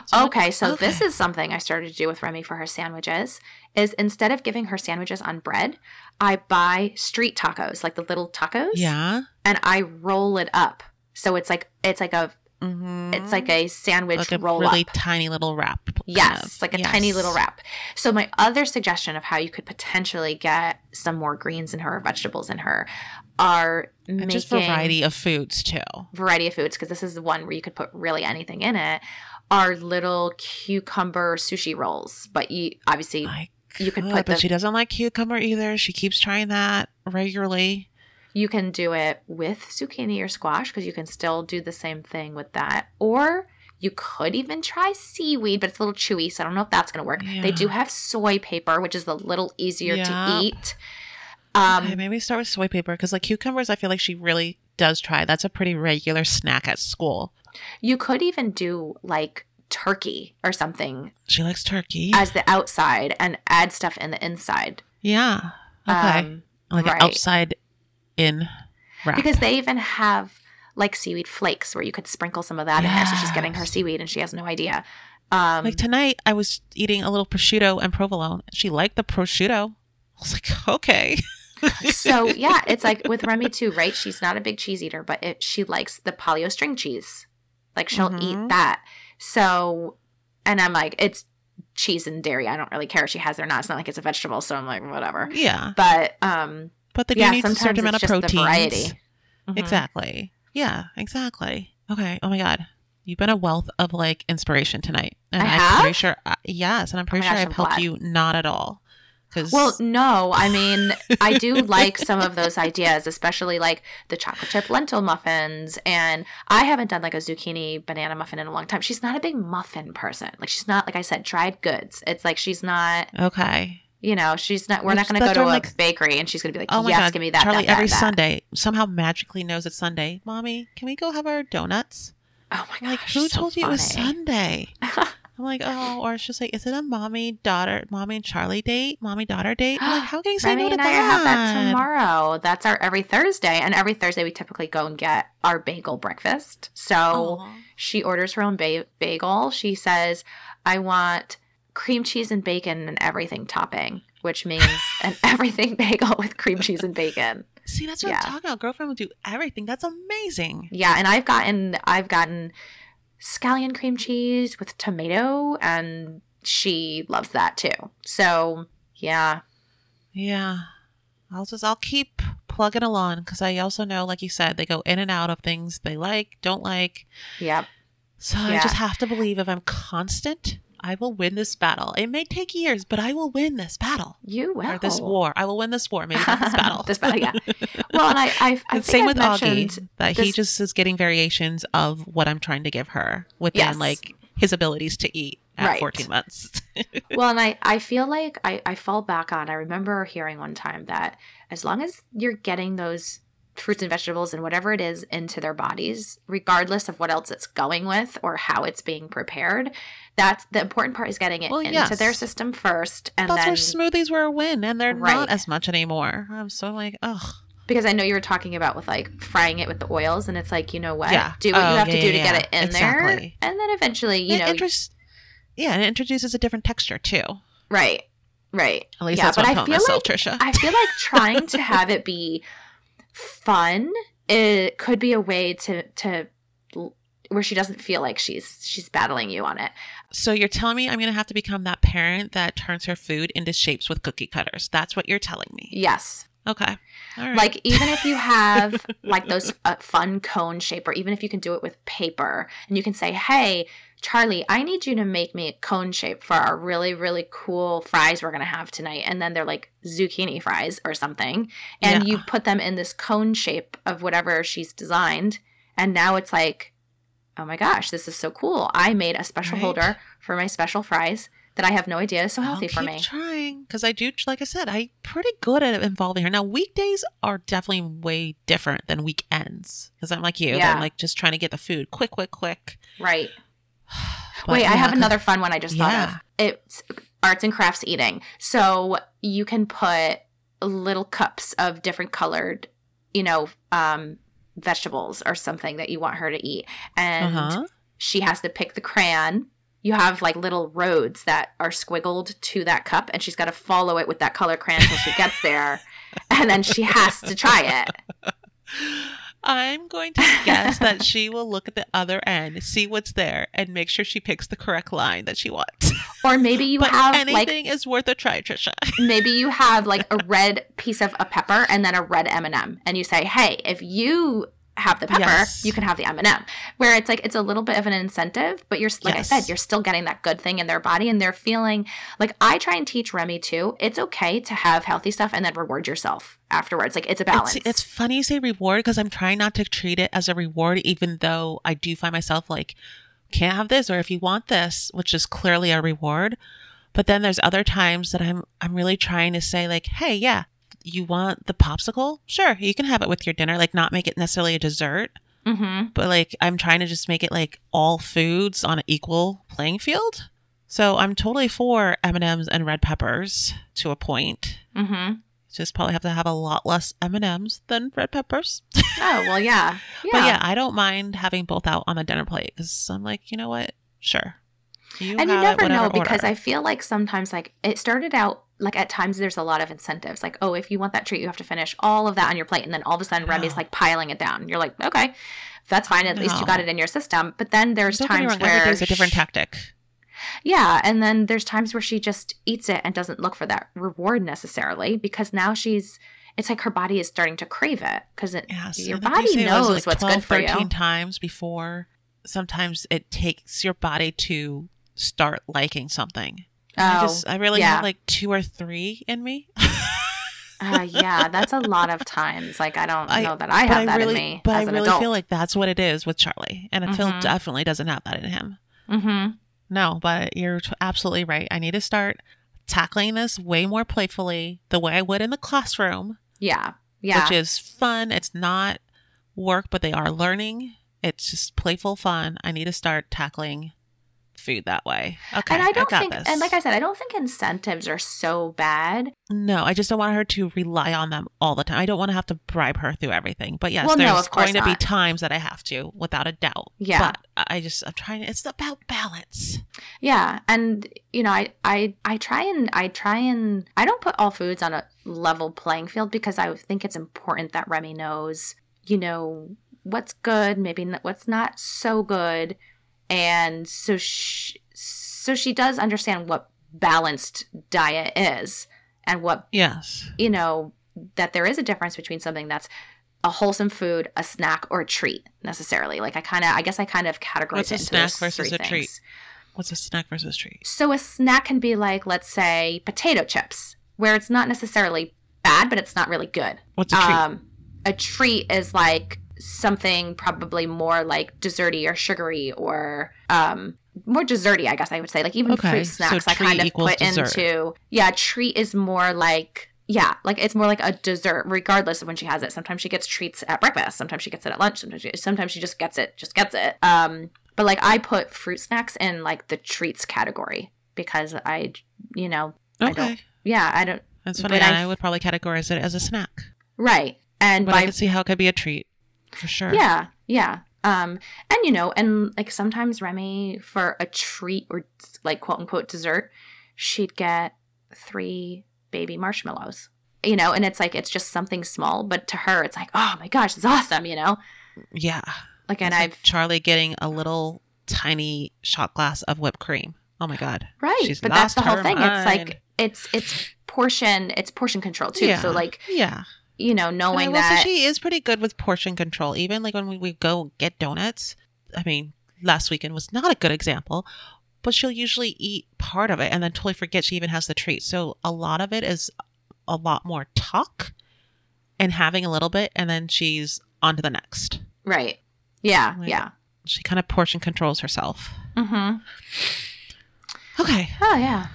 So I'm like, Okay, so this is something I started to do with Remy for her sandwiches. Is instead of giving her sandwiches on bread, I buy street tacos, like the little tacos, yeah. and I roll it up. So it's like it's like a Mm-hmm. it's like a sandwich like a roll really up. tiny little wrap. Yes, of. like a tiny little wrap. So my other suggestion of how you could potentially get some more greens in her, or vegetables in her, are And making just variety of foods too. variety of foods because this is the one where you could put really anything in it. Are little cucumber sushi rolls, but you obviously I you could could, put but the- she doesn't like cucumber either. She keeps trying that regularly. you can do it with zucchini or squash because you can still do the same thing with that. Or you could even try seaweed, but it's a little chewy, so I don't know if that's going to work. They do have soy paper, which is a little easier Yeah. to eat. Um, okay, maybe start with soy paper because like cucumbers, I feel like she really does try. That's a pretty regular snack at school. You could even do like turkey or something She likes turkey. as the outside and add stuff in the inside. yeah. Okay. Um, like right. an outside in wrap. because they even have like seaweed flakes where you could sprinkle some of that in there. So she's getting her seaweed and she has no idea. Um, like tonight, I was eating a little prosciutto and provolone. She liked the prosciutto. I was like, okay. So yeah, it's like with Remy too, right? She's not a big cheese eater, but it, she likes the Polly-O string cheese. Like she'll Mhm. eat that. So, and I'm like, it's cheese and dairy. I don't really care if she has it or not. It's not like it's a vegetable, so I'm like, whatever. Yeah. But um, But they do yeah, need a certain amount of just the proteins. variety. Mhm. Exactly. Yeah, exactly. Okay. Oh my God. You've been a wealth of like inspiration tonight. And I am have? pretty sure, uh, yes. And I'm pretty my sure gosh, I've I'm helped glad. you not at all. Because, Well, no, I mean, I do like some of those ideas, especially like the chocolate chip lentil muffins. And I haven't done like a zucchini banana muffin in a long time. She's not a big muffin person. Like, she's not, like I said, dried goods. It's like she's not, okay. you know, she's not, we're not going to go to a like- bakery and she's going to be like, Oh my yes, God. give me that. Charlie, that, that, every that. Sunday somehow magically knows it's Sunday. Mommy, can we go have our donuts? Oh my I'm like, who so told you it was. Sunday? I'm like, oh, or she's like, is it a mommy daughter, mommy and Charlie date, mommy daughter date? I'm like, how can you say Remy no to and I that? have that tomorrow. That's our every Thursday. And every Thursday, we typically go and get our bagel breakfast. So. She orders her own ba- bagel. She says, I want cream cheese and bacon and everything topping, which means an everything bagel with cream cheese and bacon. See, that's what Yeah. I'm talking about. Girlfriend will do everything. That's amazing. Yeah, and I've gotten I've gotten scallion cream cheese with tomato and she loves that too. So, yeah. Yeah. I'll just I'll keep plugging along because I also know, like you said, they go in and out of things they like, don't like. Yep. So I just have to believe if I'm constant, I will win this battle. It may take years, but I will win this battle. You will. Or this war. I will win this war. Maybe not this battle. This battle, yeah. Well, and I I, I same I've with Augie, that he just is getting variations of what I'm trying to give her within Yes. like his abilities to eat at Right. 14 months. well, and I, I feel like I, I fall back on, I remember hearing one time that as long as you're getting those fruits and vegetables and whatever it is into their bodies, regardless of what else it's going with or how it's being prepared, that's the important part is getting it Well, into yes. their system first. And That's then, where smoothies were a win, and they're Right. not as much anymore. I'm so like, ugh. because I know you were talking about with like frying it with the oils, and it's like, you know what? Yeah. Do what Oh, you have yeah, to do yeah, to get it in there. And then eventually, you it know, interest- yeah, and it introduces a different texture too. right. Right. At least Yeah, that's but what I I'm telling feel myself, like- Trisha. I feel like trying to have it be fun it could be a way to to where she doesn't feel like she's she's battling you on it. so you're telling me I'm gonna have to become that parent that turns her food into shapes with cookie cutters. That's what you're telling me. Yes. Okay. All right. Like even if you have like those uh, fun cone shape or even if you can do it with paper and you can say, "Hey, Charlie, I need you to make me a cone shape for our really really cool fries we're going to have tonight." And then they're like zucchini fries or something. And Yeah. you put them in this cone shape of whatever she's designed, and now it's like, "Oh my gosh, this is so cool. I made a special Right. holder for my special fries that I have no idea is so healthy for me." Trying because I do, like I said, I'm pretty good at involving her. Now weekdays are definitely way different than weekends because I'm like you. Yeah. I'm like just trying to get the food quick, quick, quick. Right. But Wait, I have another fun one I just thought of. It's arts and crafts eating. So you can put little cups of different colored, you know, um, vegetables or something that you want her to eat. And Uh-huh. she has to pick the crayon. You have like little roads that are squiggled to that cup, and she's got to follow it with that color crayon until she gets there. and then she has to try it. I'm going to guess that she will look at the other end, see what's there, and make sure she picks the correct line that she wants. Or maybe you have like anything is worth a try, Trisha. maybe you have like a red piece of a pepper and then a red M&M and you say, "Hey, if you have the pepper, Yes. you can have the M&M." Where it's like it's a little bit of an incentive, but you're like Yes. I said, you're still getting that good thing in their body and they're feeling like I try and teach Remy too. It's okay to have healthy stuff and then reward yourself afterwards. Like it's a balance. It's, it's funny you say reward because I'm trying not to treat it as a reward, even though I do find myself like, can't have this, or if you want this, which is clearly a reward. But then there's other times that I'm I'm really trying to say like, hey, yeah, you want the popsicle? Sure, you can have it with your dinner. Like, not make it necessarily a dessert, mm-hmm. but like I'm trying to just make it like all foods on an equal playing field. So I'm totally for M and M's and red peppers to a point. Mm-hmm. Just probably have to have a lot less M and M's than red peppers. Oh, well, yeah. Yeah. But yeah, I don't mind having both out on the dinner plate because I'm like, you know what? Sure. You and you never know because order. I feel like sometimes like it started out like at times there's a lot of incentives like oh if you want that treat you have to finish all of that on your plate and then all of a sudden Remy's like piling it down you're like okay that's fine at least you got it in your system but then there's Don't times where day's a different tactic. yeah and then there's times where she just eats it and doesn't look for that reward necessarily because now she's it's like her body is starting to crave it because it Yes. your and like you body say, it was knows like what's 12, good for 13 you times before. Sometimes it takes your body to start liking something. I Oh, just, I really yeah. have like two or three in me. uh, yeah that's a lot of times like i don't I- know that i have that really, in me but I really adult feel like that's what it is with Charlie, and Phil Mhm. definitely doesn't have that in him. mm-hmm No, but you're t- absolutely right. I need to start tackling this way more playfully, the way I would in the classroom, Yeah. Yeah. which is fun. It's not work, but they are learning. It's just playful fun. I need to start tackling food that way. Okay, and I don't got think, this. and like I said, I don't think incentives are so bad. no, I just don't want her to rely on them all the time. I don't want to have to bribe her through everything. But yes, Well, no, there's course going to be times that I have to, without a doubt. Yeah. but I just I'm trying. It's about balance. Yeah, and you know, I I I try and I try and I don't put all foods on a level playing field because I think it's important that Remy knows, you know, what's good, maybe what's not so good, and so she, so she does understand what balanced diet is and what Yes. you know that there is a difference between something that's a wholesome food, a snack, or a treat necessarily. Like I kind of, I guess I kind of categorize What's it a into snack versus three a treat? things. What's a snack versus treat? So a snack can be like, let's say, potato chips, where it's not necessarily bad, but it's not really good. What's a treat? Um, a treat is like something probably more like desserty or sugary or um more desserty, I guess I would say. Like even Okay, fruit so snacks, I kind of put dessert. into yeah. Treat is more like yeah, like it's more like a dessert, regardless of when she has it. Sometimes she gets treats at breakfast. Sometimes she gets it at lunch. Sometimes she, sometimes she just gets it, just gets it. Um, but like I put fruit snacks in like the treats category because I, you know, I don't- okay. yeah, I don't That's funny. I- I would probably categorize it as a snack. right. And But I can see how it could be a treat. For sure. Yeah, yeah. Um, and you know, and like sometimes Remy for a treat or like quote unquote dessert, she'd get three baby marshmallows. You know, and it's like it's just something small, but to her it's like, oh my gosh, it's awesome, you know? Yeah. Like and It's I've like Charlie getting a little tiny shot glass of whipped cream. Oh my god. right, she's but that's the whole thing. It's like it's it's portion it's portion control too. Yeah. So like, Yeah. You know, knowing that she is pretty good with portion control. Even like when we, we go get donuts. I mean, last weekend was not a good example, but she'll usually eat part of it and then totally forget she even has the treat. So a lot of it is a lot more talk and having a little bit, and then she's on to the next. right. Yeah, Like- yeah. She kind of portion controls herself. Mm-hmm. Okay. Oh yeah.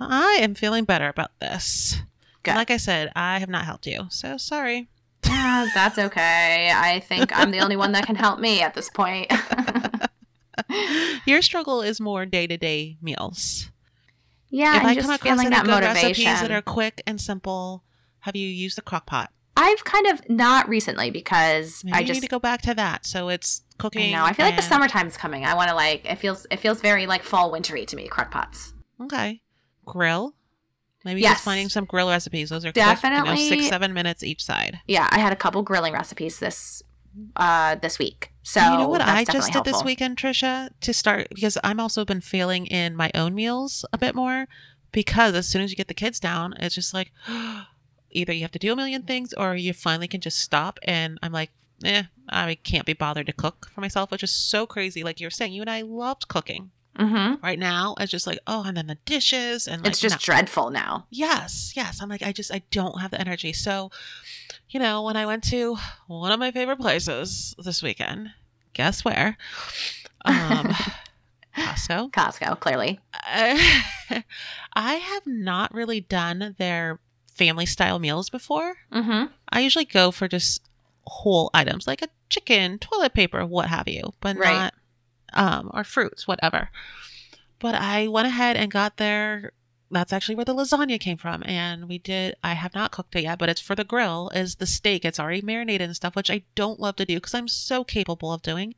I am feeling better about this. Good. Like I said, I have not helped you, so sorry. Ah, that's okay. I think I'm the only one that can help me at this point. Your struggle is more day to day meals. yeah, if I'm just come across any that good motivation. recipes that are quick and simple, have you used the crock pot? I've kind of not recently because Maybe I just need to go back to that. So it's cooking. know I feel like the and- summertime's coming. I want to like it feels it feels very like fall wintry to me. Crock pots. Okay. Grill. Maybe Yes. just finding some grill recipes. Those are quick, you know, Definitely. six, seven minutes each side. Yeah, I had a couple grilling recipes this uh this week. So you know what I just definitely did this weekend, Trisha, to start because I'm also been failing in my own meals a bit more because as soon as you get the kids down, it's just like either you have to do a million things or you finally can just stop. And I'm like, eh, I can't be bothered to cook for myself, which is so crazy. Like you were saying, you and I loved cooking. Mhm. Right now, it's just like, oh, and then the dishes and like, It's just no- dreadful now. Yes, yes. I'm like, I just, I don't have the energy. So, you know, when I went to one of my favorite places this weekend, guess where? Um, Costco. Costco, clearly. I, I have not really done their family style meals before. Mhm. I usually go for just whole items like a chicken, toilet paper, what have you, but Right. not um or fruits, whatever. But I went ahead and got there. that's actually where the lasagna came from and we did I have not cooked it yet, but it's for the grill is the steak. It's already marinated and stuff, which I don't love to do because I'm so capable of doing.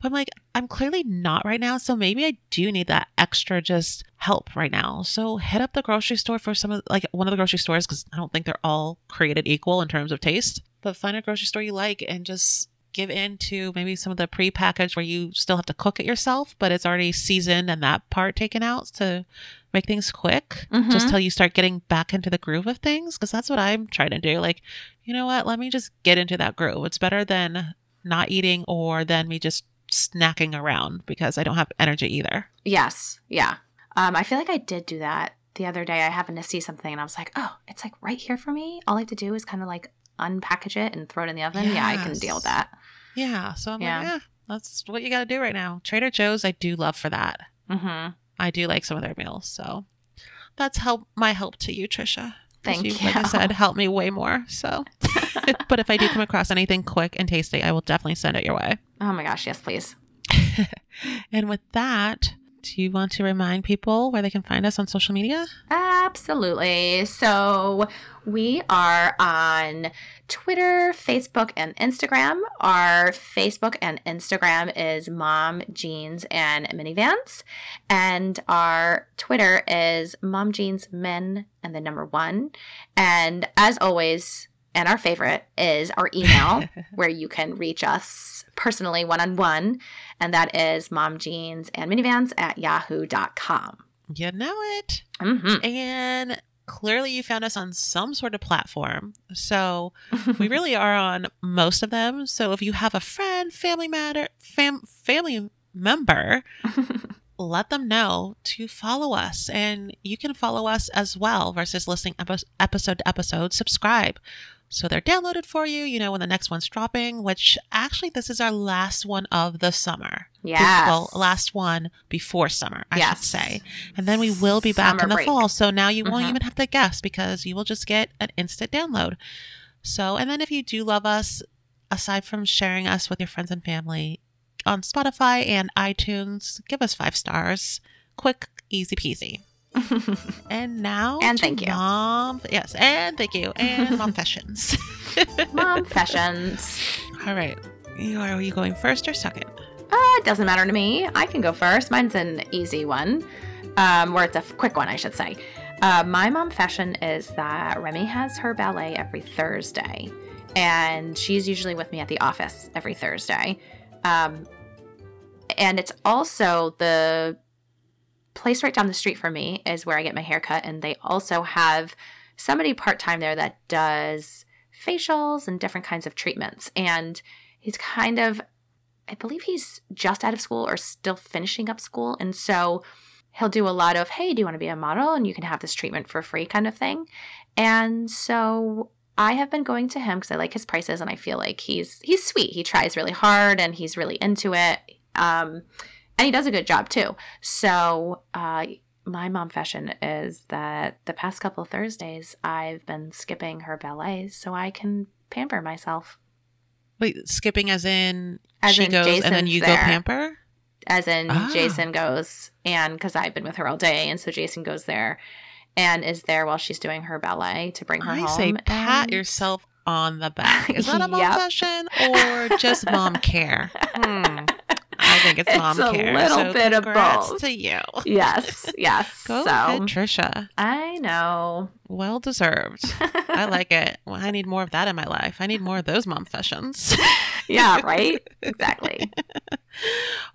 But I'm like, I'm clearly not right now, so maybe I do need that extra just help right now. So head up the grocery store for some of like one of the grocery stores because I don't think they're all created equal in terms of taste. But find a grocery store you like and just give in to maybe some of the pre-packaged where you still have to cook it yourself, but it's already seasoned and that part taken out to make things quick. Just Mhm. till you start getting back into the groove of things, because that's what I'm trying to do. Like, you know what? Let me just get into that groove. It's better than not eating or than me just snacking around because I don't have energy either. Yes. Yeah. Um, I feel like I did do that the other day. I happened to see something and I was like, oh, it's like right here for me. All I have to do is kind of like unpackage it and throw it in the oven. Yeah, I can deal with that. Yeah. So I'm Yeah. like, yeah, that's what you got to do right now. Trader Joe's, I do love for that. hmm I do like some of their meals. So that's help my help to you, Trisha. Thank you. Like I you. said, help me way more. So, but if I do come across anything quick and tasty, I will definitely send it your way. Oh my gosh. Yes, please. And with that, do you want to remind people where they can find us on social media? Absolutely. So we are on Twitter, Facebook, and Instagram. Our Facebook and Instagram is Mom Jeans and Minivans, and our Twitter is Mom Jeans Men and the number one. And as always, and our favorite is our email where you can reach us personally one on one, and that is momjeans and minivans at yahoo.com. You know it. Mm-hmm. And clearly you found us on some sort of platform. So we really are on most of them. So if you have a friend, family matter, fam- family member, let them know to follow us. And you can follow us as well versus listening episode to episode. Subscribe. So they're downloaded for you, you know, when the next one's dropping, which actually this is our last one of the summer. Yes. Well, last one before summer, I Yes. should say. And then we will be back Summer in the break. fall. So now you won't Mhm. even have to guess because you will just get an instant download. So, and then if you do love us, aside from sharing us with your friends and family on Spotify and iTunes, give us five stars. Quick, easy peasy. And now, And thank you. Mom. Yes, and thank you. And mom fashions. Mom fashions. All right. You are, are you going first or second? Uh, it doesn't matter to me. I can go first. Mine's an easy one, um, or it's a quick one, I should say. Uh, my mom fashion is that Remy has her ballet every Thursday, and she's usually with me at the office every Thursday. Um, and it's also the place right down the street from me is where I get my hair cut, and they also have somebody part time there that does facials and different kinds of treatments. And he's kind of I believe he's just out of school or still finishing up school. And so he'll do a lot of, hey, do you want to be a model? And you can have this treatment for free kind of thing. And so I have been going to him because I like his prices and I feel like he's he's sweet. He tries really hard and he's really into it. Um, and he does a good job too. So uh, my mom fashion is that the past couple Thursdays I've been skipping her ballets so I can pamper myself. Wait, skipping as in As she in goes and then Jason's you go pamper? as in Ah. Jason goes and because I've been with her all day, and so Jason goes there and is there while she's doing her ballet to bring her I home. say pat and- yourself on the back. Is that a mom Yep. fashion or just mom care? Hmm. I think it's, It's mom a care. little so bit of both. to you. Yes, yes. Go so ahead, Trisha. I know. Well deserved. I like it. Well, I need more of that in my life. I need more of those mom fashions. yeah, right? Exactly.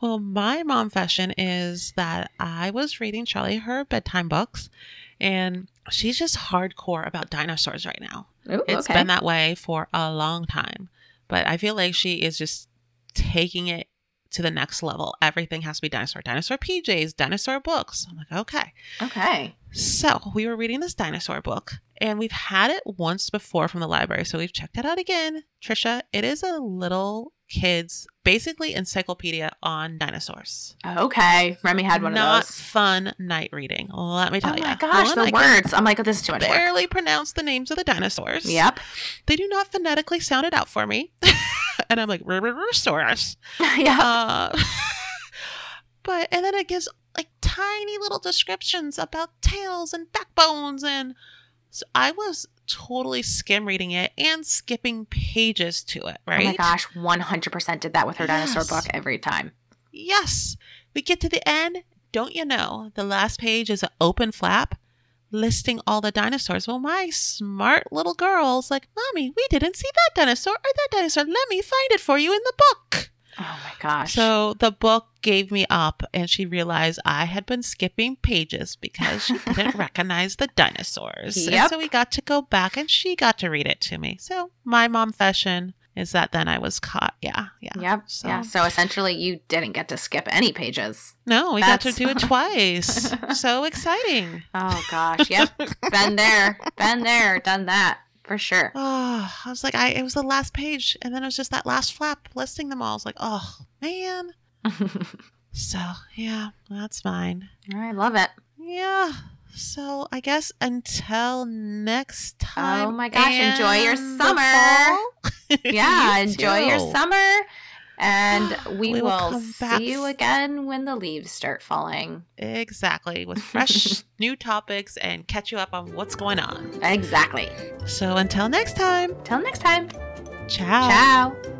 well, my mom fashion is that I was reading Charlie her bedtime books, and she's just hardcore about dinosaurs right now. Ooh, It's okay. been that way for a long time, but I feel like she is just taking it to the next level. Everything has to be dinosaur, dinosaur PJs, dinosaur books. I'm like, okay. okay. So we were reading this dinosaur book, and we've had it once before from the library, so we've checked it out again. Trisha, it is a little kids basically encyclopedia on dinosaurs. Okay. Remy had one Not of those. fun night reading. Let me oh tell Oh you. my gosh, the I words. I'm like, oh, this is too much work. barely pronounce the names of the dinosaurs. Yep. They do not phonetically sound it out for me. and I'm like, Rursaurus. yeah. Uh, but, and then it gives like tiny little descriptions about tails and backbones. And so I was totally skim reading it and skipping pages to it, right? Oh my gosh, 100% did that with her dinosaur book every time. Yes. We get to the end. Don't you know? The last page is an open flap listing all the dinosaurs. Well, my smart little girl's like, Mommy, we didn't see that dinosaur or that dinosaur. Let me find it for you in the book. Oh my gosh. So the book gave me up, and she realized I had been skipping pages because she didn't recognize the dinosaurs. And Yep. so we got to go back, and she got to read it to me. So my mom fashion is that then I was caught. Yeah, yeah. Yep. So Yeah. So essentially, you didn't get to skip any pages. no, we got to do it twice. so exciting. Oh gosh. Yep. been there. Been there. Done that for sure. Oh, I was like, I it was the last page, and then it was just that last flap listing them all. I was like, oh man. So yeah, that's mine. I love it. Yeah. So I guess until next oh time. Oh my gosh, enjoy your summer. Yeah. You enjoy your summer. And we, We will will, come back. see you again when the leaves start falling. Exactly, with fresh new topics and catch you up on what's going on. Exactly. So until next time, Till next time. ciao. Ciao.